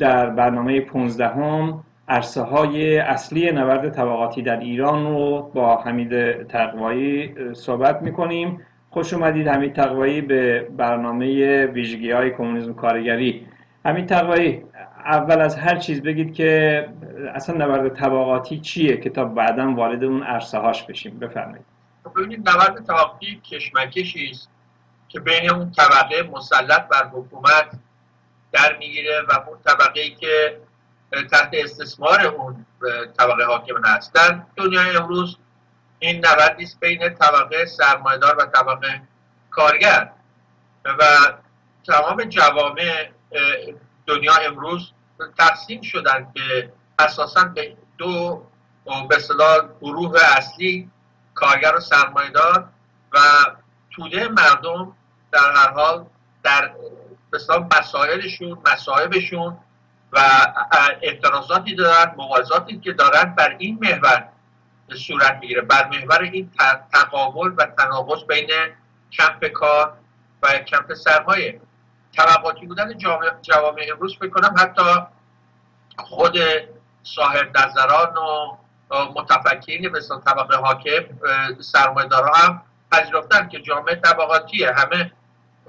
در برنامه 15 هم عرصه های اصلی نبرد طبقاتی در ایران رو با حمید تقوایی صحبت می‌کنیم. خوش اومدید حمید تقوایی به برنامه ویژگی های کمونیسم کارگری. حمید تقوایی اول از هر چیز بگید که اصلا نبرد طبقاتی چیه که تا بعدا وارد اون عرصه هاش بشیم؟ بفرمایید. ببینید نبرد طبقاتی کشمکشی است که بین اون طبقه مسلط بر حکومت در می‌گیره و اون طبقه ای که تحت استثمار اون طبقه حاکم هستن دنیای امروز این نبردی است بین طبقه سرمایدار و طبقه کارگر. و تمام جوامع دنیا امروز تقسیم شدن که اساسا به دو به گروه اصلی کارگر و سرمایدار و توده مردم در هر حال در مثلا مسائلشون مصائبشون و اعتراضاتی دارن مبارزاتی که دارن بر این محور صورت می‌گیره. بر محور این تقابل و تناقض بین کمپ کار و کمپ سرمایه. طبقاتی بودن جوامع امروز بکنم حتی خود صاحب نظران و متفکرین مثل طبقه حاکم سرمایه هم پذیرفتن که جامعه طبقاتیه. همه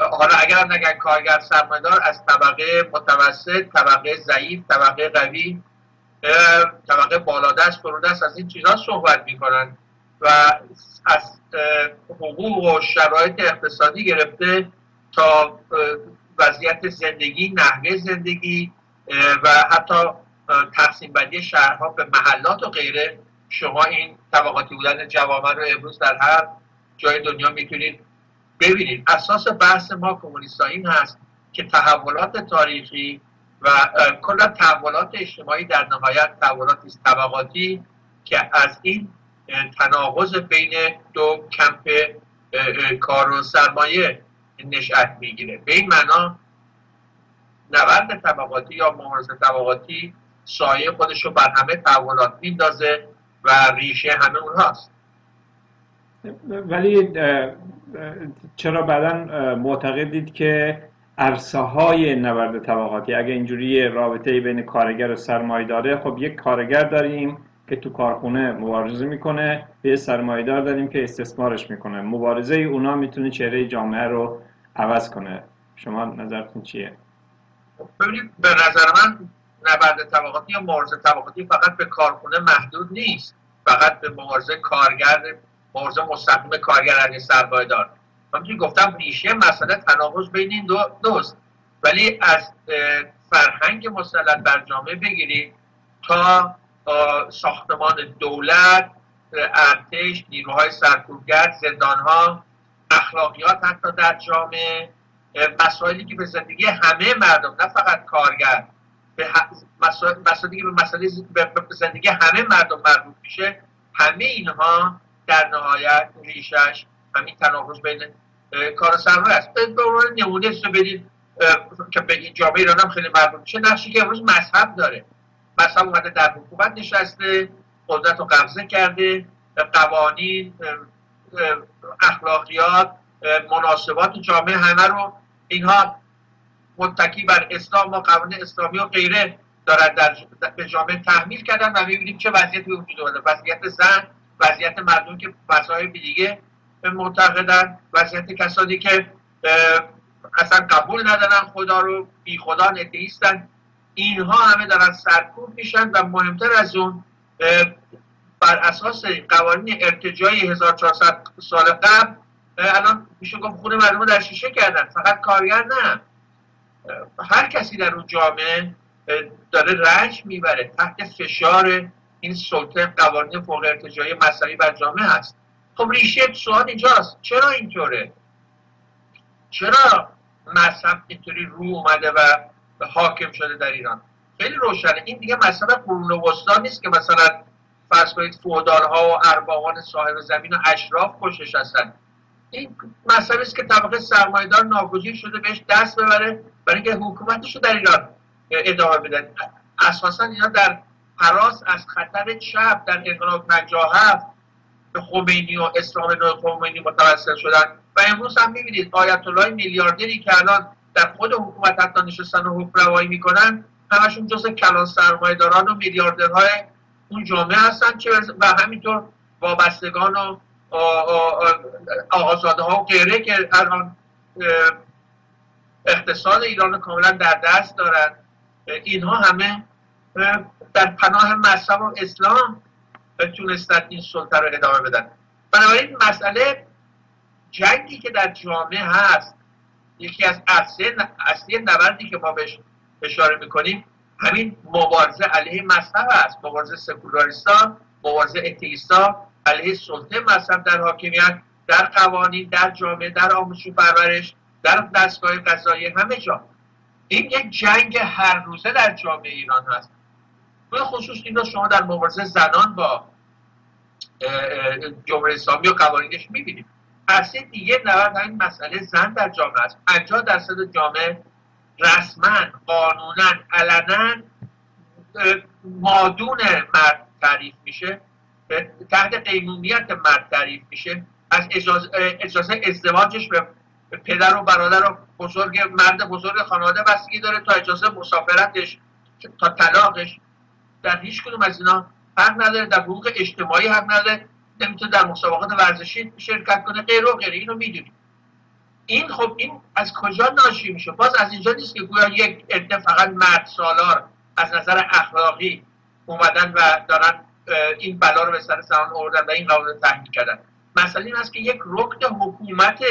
حالا اگر نگن کارگر سرمایدار از طبقه متوسط طبقه ضعیف طبقه قوی طبقه بالادست فرودست از این چیزها صحبت می‌کنن و از حقوق و شرایط اقتصادی گرفته تا وضعیت زندگی نحوه زندگی و حتی تقسیم بندی شهرها به محلات و غیره. شما این طبقاتی بودن جوامع رو امروز در هر جای دنیا می‌تونید ببینید اساس بحث ما کمونیست این هست که تحولات تاریخی و کل تحولات اجتماعی در نهایت تحولاتی طبقاتی که از این تناقض بین دو کمپ کار و سرمایه نشأت می‌گیره. به این معنا نبرد طبقاتی یا مبارزه طبقاتی سایه خودش رو بر همه تحولات میندازه و ریشه همه اونهاست. ولی چرا بعدا معتقدید که عرصه های نبرد طبقاتی اگه اینجوری رابطه بین کارگر و سرمایه داره خب یک کارگر داریم که تو کارخونه مبارزه می‌کنه یه سرمایدار داریم که استثمارش می‌کنه. مبارزه اونا می‌تونه چهره جامعه رو عوض کنه. شما نظرتون چیه؟ ببینید به نظر من نبرد طبقاتی یا مبارزه طبقاتی فقط به کارخونه محدود نیست. فقط به مبارزه کارگر مبارزه مستقیم کارگر علیه سرمایه‌دار همونجوری گفتم ریشه مسئله تناقض بین این دو دوست. ولی از فرهنگ مسلط بر جامعه بگیرید تا ساختمان دولت ارتش نیروهای سرکوبگر زندانها اخلاقیات حتی در جامعه مسائلی که به زندگی همه مردم نه فقط کارگر به مسائلی که به مسئله به زندگی همه مردم مربوط میشه همه اینها در نهایت ریشش همین تناقض بین کار سرمایه است. به عنوان نمونه بدید که این جامعه ایران هم خیلی مربوط میشه. نقشی که امروز مذهب داره. مذهب اومده در حکومت نشسته قدرت رو قبضه کرده قوانین اخلاقیات مناسبات جامعه همه رو اینها متکی بر اسلام و قوانین اسلامی و غیره دارد در به جامعه تحمیل کردن و می‌بینیم چه وضعیتی وجود اومده وضعیت زن وضعیت مردم که مسائل دیگه معتقدن وضعیت کسانی که اصلا قبول ندارن خدا رو بی خدا نتیستن. اینها همه دارن سرکوب میشن و مهمتر از اون بر اساس قوانین ارتجاعی 1400 سال قبل الان میشه گفت خونه مردم در شیشه کردن. فقط کارگر نه. هر کسی در اون جامعه داره رنج می‌بره تحت فشار این سلطه قوانین فوق ارتجاعی مذهبی بر جامعه هست خب ریشه سوال اینجاست. چرا اینطوره؟ چرا مذهب اینطوری رو اومده و حاکم شده در ایران؟ خیلی روشنه. این دیگه مذهب قرون وسطا نیست که مثلا فرض کنید فودال ها و اربابان صاحب زمین و اشراف خوشش هستن. این مسئله است که طبقه سرمایدار ناگزیر شده بهش دست ببره برای اینکه حکومتش رو در ایران ادامه بده. اساسا اینا در حراس از خطر چپ در انقلاب 57 به خمینی و اسلام نو خمینی متوسل شدن. و امروز هم می‌بینید آیت الله میلیاردری که الان در خود حکومت حتی نشستن و حکم روایی می‌کنن همشون جز کلان سرمایداران و میلیاردرهای اون جامعه هستن که و همینطور وابستگان و آقازاده ها و غیره که الان اقتصاد ایران کاملا در دست دارن. اینها همه در پناه مذهب و اسلام تونستن این سلطه رو ادامه بدن. بنابراین مسئله جنگی که در جامعه هست یکی از اصلی نبردی که ما بهش اشاره می‌کنیم همین مبارزه علیه مذهب است. مبارزه سکولاریستا مبارزه اتیستا علیه سلطه مذهب در حاکمیت در قوانین در جامعه در آموزش و پرورش در دستگاه قضایی همه جا. این یک جنگ هر روزه در جامعه ایران هست. به خصوص این شما در مبارزه زنان با جمهوری اسلامی و قوانینش می‌بینید. اصل دیگه نبرد همین مسئله زن در جامعه است. 50 درصد جامعه رسما قانونا علنا مادون مرد تعریف میشه. تحت قیمومیت مرد تعریف میشه. از اجازه, ازدواجش به پدر و برادر و بزرگ مرد بزرگ خانواده بستگی داره تا اجازه مسافرتش تا طلاقش. در هیچ کدوم از اینا حق نداره در حقوق اجتماعی حق نداره نمی‌تونه در مسابقات ورزشی شرکت کنه غیر و غیره اینو می‌دونیم این خب این از کجا ناشی میشه؟ باز از اینجا نیست که گویا یک عده فقط مرد سالار از نظر اخلاقی اومدن و دارن این بلا رو به سر زمان آوردن و این قانون تحمیل کردن. مسئله این است که یک رکن حکومت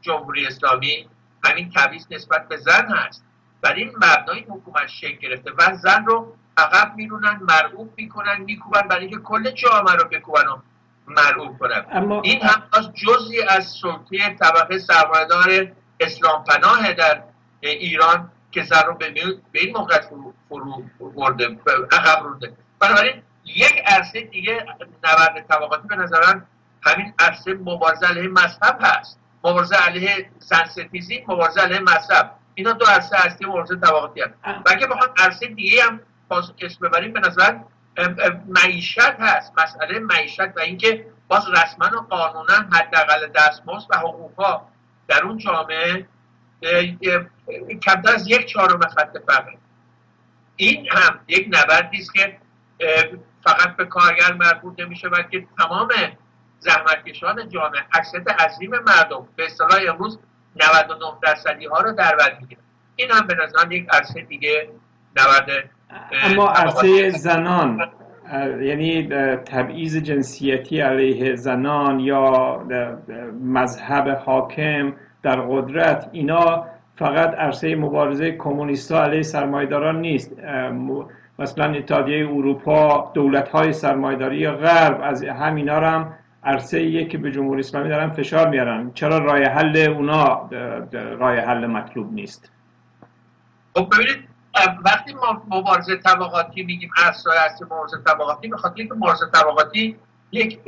جمهوری اسلامی همین تبعیض نسبت به زن هست. بر این مبنای حکومت شکل گرفته و زن رو عقب میرونن مرغوب می‌کنن میکوبن. برای اینکه کل جامعه رو بکوبن و مرعوب کنن. اما... این هم از جزی از سلطه طبقه سرمایهدار اسلام پناه در ایران که زن رو به این موقع فرو برده عقب رونده. بنابراین یک عرصه دیگه نبرد طبقاتی به نظرم همین عرصه مبارزه علیه مذهب هست. مبارزه علیه سنستیزی مبارزه علیه مذهب. اینا دو عرصه هستی مبارزه طبقاتی هست. و اگه بخوام عرصه دیگه هم اسم ببریم به نظر معیشت هست. مسئله معیشت و اینکه باز رسما و قانونا حداقل دستمزد و حقوقها در اون جامعه کمتر از یک چهارم خط فقر. این هم یک نبردی است که فقط به کارگر مربوط نمیشه بلکه تمام زحمتکشان جامعه اکثریت عظیم مردم به اصطلاح امروز 99 درصدی ها رو در بر این هم به نظر یک عرصه دیگه نبرد اما عرصه زنان یعنی تبعیض جنسیتی علیه زنان یا مذهب حاکم در قدرت اینا فقط عرصه مبارزه کمونیستا علیه سرمایداران نیست. مثلا اتحادیه اروپا دولت های سرمایداری غرب از همینا هم عرصه که به جمهوری اسلامی دارن فشار میارن. چرا رای حل اونا رای حل مطلوب نیست؟ خب ببینید وقتی ما مبارزه طبقاتی میگیم عرصه هستی مبارزه طبقاتی بخاطر اینکه مبارزه طبقاتی یک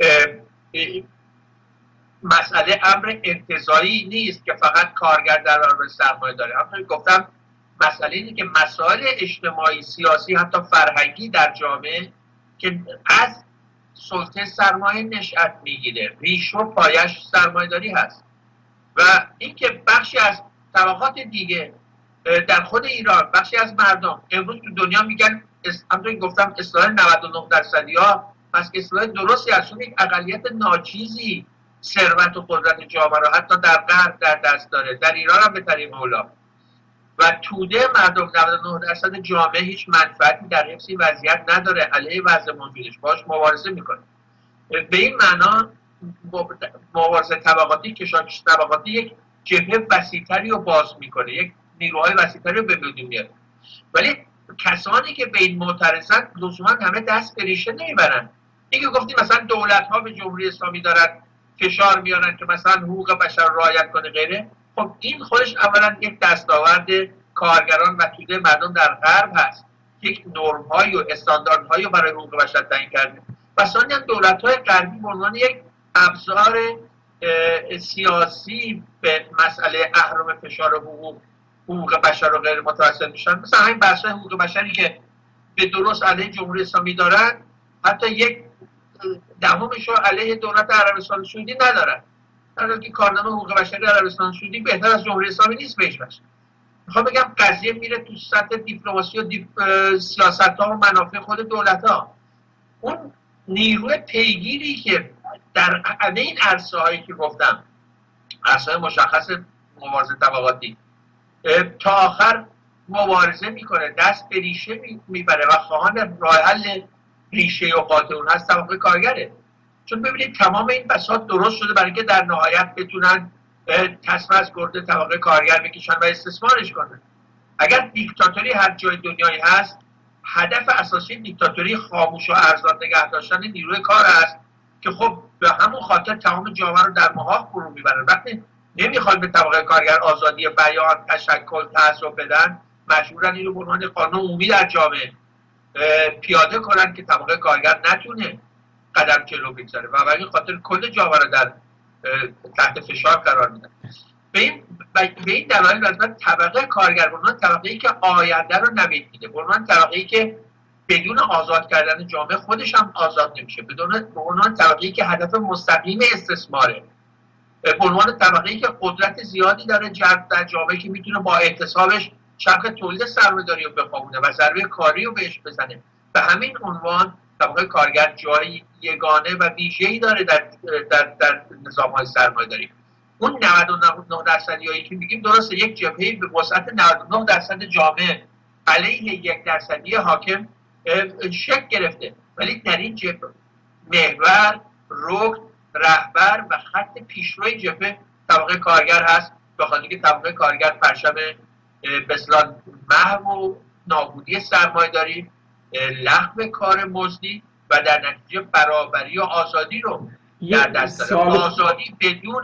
مسئله امر انتظاری نیست که فقط کارگر در برابر سرمایه داره. همونطور گفتم مسئله اینه که مسائل اجتماعی سیاسی حتی فرهنگی در جامعه که از سلطه سرمایه نشأت می‌گیره. ریش و پایش سرمایهداری هست. و اینکه بخشی از طبقات دیگه در خود ایران بخشی از مردم. امروز تو دنیا میگن همونطور گفتم اصلاح 99 درصدی ها. پس اصلاح درستی از یک اقلیت ناچیزی ثروت و قدرت جامعه رو حتی در غرب در دست داره. در ایران هم به طریق مولا. و توده مردم 99 درصد جامعه هیچ منفعتی در حفظ وضعیت نداره. علیه وضع موجودش باش مبارزه می‌کنه. به این معنا مبارزه طبقاتی کشاکش طبقاتی یک جبهه وسیعتری رو باز می‌کنه. یک نیروهای وسیعتری رو به وجود میاره. ولی کسانی که به این معترضن لزوما همه دست به ریشه نمی‌برن. اینکه گفتیم مثلا دولت ها به جمهوری اسلامی دارن فشار میارن که مثلا حقوق بشر رعایت کنه غیره. خب این خودش اولا یک دستاورد کارگران و توده مردم در غرب هست. یک نرم های و استانداردهایی برای حقوق بشر تعیین کرده. و ثانیا دولت های غربی به عنوان یک ابزار سیاسی به مسئله اهرم فشار حقوق حقوق بشر رو غیر متوسل میشن. مثلا همین بحث حقوق بشری که به درست علیه جمهوری اسلامی دارن حتی یک دهمش رو علیه دولت عربستان سعودی ندارن. در که کارنامه حقوق بشری عربستان سعودی بهتر از جمهوری اسلامی نیست بهش می‌خوام بگم قضیه میره تو سطح دیپلماسی و دیپ... سیاست ها و منافع خود دولت ها اون نیروی پیگیری که در همه این عرصه هایی که گفتم عرصه مشخص مبارزه طبقاتی تا آخر مبارزه می‌کنه. دست به ریشه می‌بره و خواهان راه حل ریشه و قاطع اون هست طبقه کارگره. چون ببینید تمام این بساط درست شده برای اینکه در نهایت بتونن تصمیم از گرده طبقه کارگر بکشن و استثمارش کنن. اگر دیکتاتوری هر جای دنیایی هست هدف اساسی دیکتاتوری خاموش و ارزان نگه داشتن نیروی کار است که خب به همون خاطر تمام جامعه رو در محاق فرو می‌برن وقتی نمی‌خواد به طبقه کارگر آزادی بیان تشکل تعصب بدن مجبورن این رو به عنوان قانون عمومی در جامعه پیاده کنن که طبقه کارگر نتونه قدم جلو بگذاره. و برای خاطر کل جامعه رو در تحت فشار قرار میدن. به این به این دلایل طبقه کارگر به طبقه ای که آینده رو نوید میده به عنوان طبقه ای که بدون آزاد کردن جامعه خودش هم آزاد نمیشه بدون به عنوان طبقه ای که هدف مستقیم استثماره. به عنوان طبقه ای که قدرت زیادی داره در جامعه که می‌تونه با اعتصابش چرخ تولید سرمایه‌داری رو بخوابونه و ضربه کاری رو بهش بزنه. به همین عنوان طبقه کارگر جای یگانه و ویژه‌ای داره در در, در نظام های داری اون 99 درصدی که میگیم درسته یک جبهه به وسعت 99 درصد جامعه علیه یک درصدی حاکم شک گرفته. ولی در این جبهه محور رکن رهبر و خط پیشروی جبهه طبقه کارگر هست. به خاطر که طبقه کارگر پرشم بسلان محو و نابودی سرمایه داری لغو کار مزدی و در نتیجه برابری و آزادی رو در دست آزادی بدون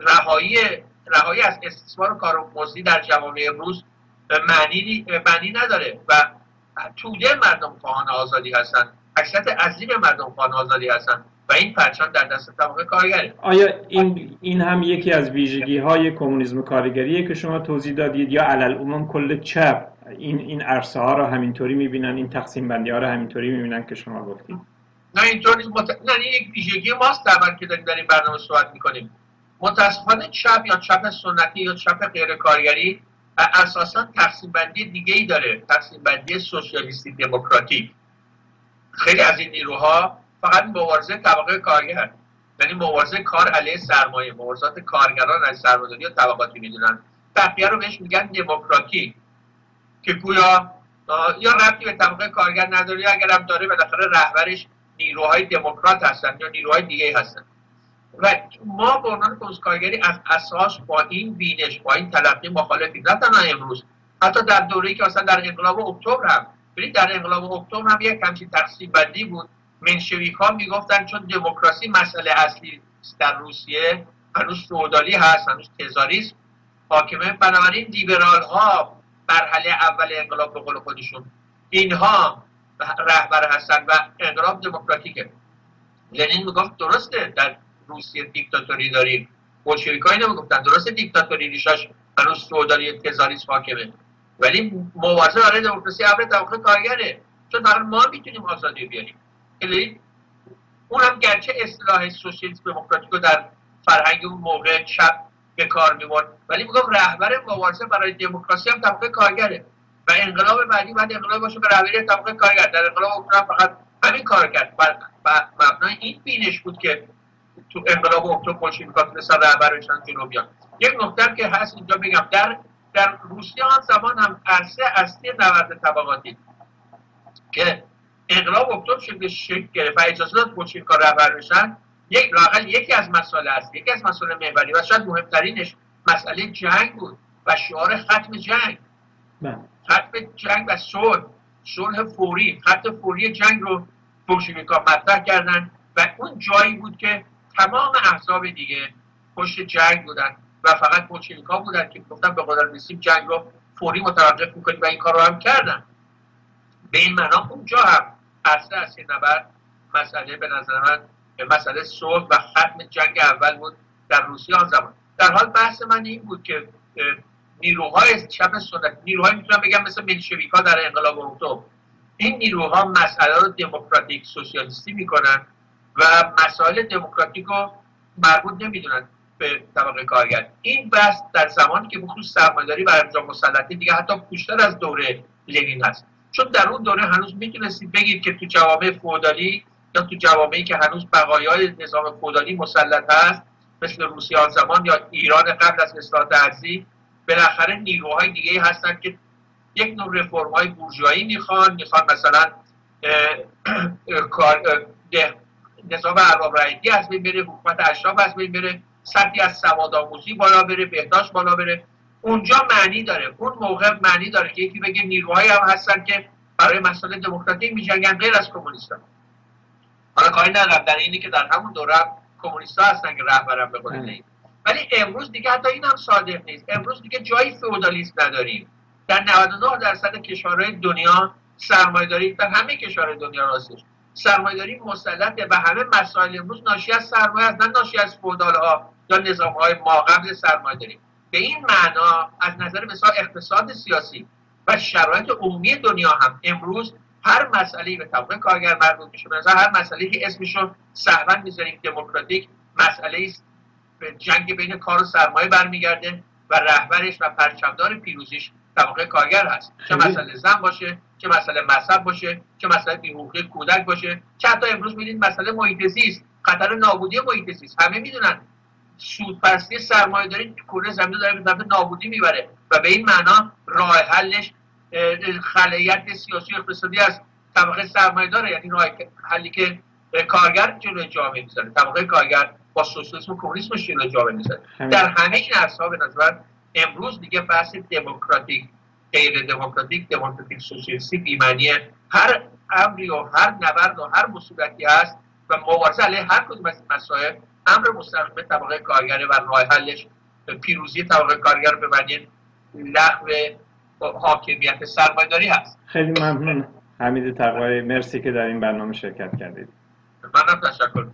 رهایی رهایی از استثمار و کار مزدی در جوامع امروز معنی معنی نداره و توده مردم خواهان آزادی هستن. اکثرت عظیم مردم خواهان آزادی هستن. و این پرچم در دست طبقه کارگره. آیا این, این هم یکی از ویژگی های کمونیسم کارگریه که شما توضیح دادید؟ یا علل عموم کل چپ این این عرصه ها رو همینطوری می‌بینن؟ این تقسیم بندی ها رو همینطوری می‌بینن که شما گفتید؟ نه اینطوری مت... نه این یک ویژگی ماست در که داریم در این برنامه صحبت می‌کنیم. متاسفانه چپ یا چپ سنتی یا چپ غیر کارگری اساسا تقسیم بندی دیگه ای داره. تقسیم بندی سوسیالیستی دموکراتیک. خیلی از این نیروها فقط مبارزه طبقه کارگر یعنی مبارزه کار علیه سرمایه مبارزات کارگران از سرمایه‌داری یا طبقاتی می‌دونن. بقیه رو بهش میگن دموکراتیک که گویا یا ربطی به طبقه کارگر نداره یا اگر هم داره بالاخره رهبرش نیروهای دموکرات هستن یا نیروهای دیگه هستن. و ما به عنوان کارگری از اساس با این بینش با این تلقی مخالفی نه امروز حتی در دوره‌ای که اصلا در انقلاب اکتبر هم. در انقلاب اکتبر هم یک همچین تقسیم بندی بود. منشویک ها می‌گفتن چون دموکراسی مسئله اصلی در روسیه هنوز فودالی هست هنوز تزاریسم حاکمه. بنابراین لیبرال ها مرحله اول انقلاب به قول خودشون اینها رهبر هستن و انقلاب دموکراتیکه. لنین می‌گفت درسته در روسیه دیکتاتوری داریم. بولشویکایی نمی‌گفتن درسته دیکتاتوری ریشاش هنوز فئودالی تزاریسم حاکمه. ولی مبارزه برای دموکراسی اول طبقه کارگره. چون فقط ما می‌تونیم آزادی بیاریم. اون هم گرچه اصطلاح سوسیالیسم دموکراتیک در فرهنگ اون موقع چپ به کار می‌برد ولی میگم رهبر مبارزه برای دموکراسی هم طبقه کارگره و انقلاب بعدی بعد انقلاب باشه به رهبری طبقه کارگر. در انقلاب اکتبر فقط همین کار کرد و مبنای این بینش بود که تو انقلاب اکتبر بولشویک‌ها تونستن رهبر بشن جلو بیان یک نکته که هست اینجا بگم در در روسیه آن زمان هم عرصه اصلی نبرد طبقاتی که انقلاب اکتبر شکل شکل گرفت و اجازه داد بولشویک‌ها رهبر بشن. یک لاقل یکی از مسائل است. یکی از مسائل محوری و شاید مهمترینش مسئله جنگ بود و شعار ختم جنگ. بله. ختم جنگ و صلح. صلح فوری. خط فوری جنگ رو بولشویک‌ها مطرح کردن و اون جایی بود که تمام احزاب دیگه پشت جنگ بودن و فقط بولشویک‌ها بودن که گفتن به قدر رسیم جنگ رو فوری متوقف می‌کنیم و این کار رو هم کردن. به این معنا اونجا هم اصل اصلی نبرد مسئله به نظر من مسئله صلح و ختم جنگ اول بود در روسیه آن زمان. در حال بحث من این بود که نیروهای چپ سنت نیروهای می‌تونم بگم مثل ها در انقلاب اکتبر این نیروها مسئله رو دموکراتیک سوسیالیستی می‌کنن و مسائل دموکراتیک رو مربوط نمی‌دونن به طبقه کارگر. این بحث در زمانی که بخصوص سرمایه‌داری و انجام مسلطه دیگه حتی پوشتر از دوره لنین هست. چون در اون دوره هنوز می‌تونستید بگید که تو جوامع فودالی یا تو جوامعی که هنوز بقایای نظام فودالی مسلط هست مثل روسیه آن زمان یا ایران قبل از اصلاحات ارزی بالاخره نیروهای دیگه هستن که یک نوع رفرم های بورژوایی می‌خوان می‌خوان مثلا نظام ارباب رعیتی از بین بره حکومت اشراف از بین بره سطحی از سواد آموزی بالا بره بهداشت بالا بره. اونجا معنی داره. اون موقع معنی داره که یکی بگه نیروهایی هم هستن که برای مسئله دموکراتیک میجنگن غیر از کمونیستان حالا کاری ندارم. در اینی که در همون دوره کمونیست ها هستن که رهبرم به ولی امروز دیگه حتی این هم صادق نیست. امروز دیگه جایی فئودالیسم نداریم. در 99 درصد کشورهای دنیا سرمایه‌داری در همه کشورهای دنیا راستش. سرمایه‌داری مسلطه و همه مسائل امروز ناشی از سرمایه است نه ناشی از فودال ها یا نظام های ما قبل سرمایه‌داری. به این معنا از نظر مثال اقتصاد سیاسی و شرایط عمومی دنیا هم امروز هر مسئله به طبق کارگر مربوط میشه. مثلا هر مسئله که اسمشو صحبا می‌ذاریم دموکراتیک مسئله است. به جنگ بین کار و سرمایه برمیگرده و رهبرش و پرچمدار پیروزیش طبقه کارگر هست. چه مسئله زن باشه چه مسئله مذهب باشه چه مسئله بیحقوقی کودک باشه. چه حتی امروز می‌دید مسئله محیط زیست خطر نابودی محیط زیست همه می‌دونن سودپرستی سرمایه داری کره زمین داره به نابودی می‌بره. و به این معنا راه حلش خلیت سیاسی اقتصادی از طبقه سرمایه داره. یعنی راه حلی که کارگر جلوی جامعه می‌ذاره. طبقه کارگر با سوسیالیسم و کمونیسم جلوی جامعه می‌ذاره. در همه این عرصه‌ها به نظر امروز دیگه بحث دموکراتیک غیر دموکراتیک دموکراتیک سوسیالیستی بیمعنی هر امری و هر نبرد و هر مصیبتی هست و مبارزه علیه هر کدوم از مسائل امر مستقیم طبقه کارگره و راه حلش پیروزی طبقه کارگر به معنی لغو حاکمیت سرمایداری هست. خیلی ممنون. حمید تقوی مرسی که در این برنامه شرکت کردید. منم تشکر.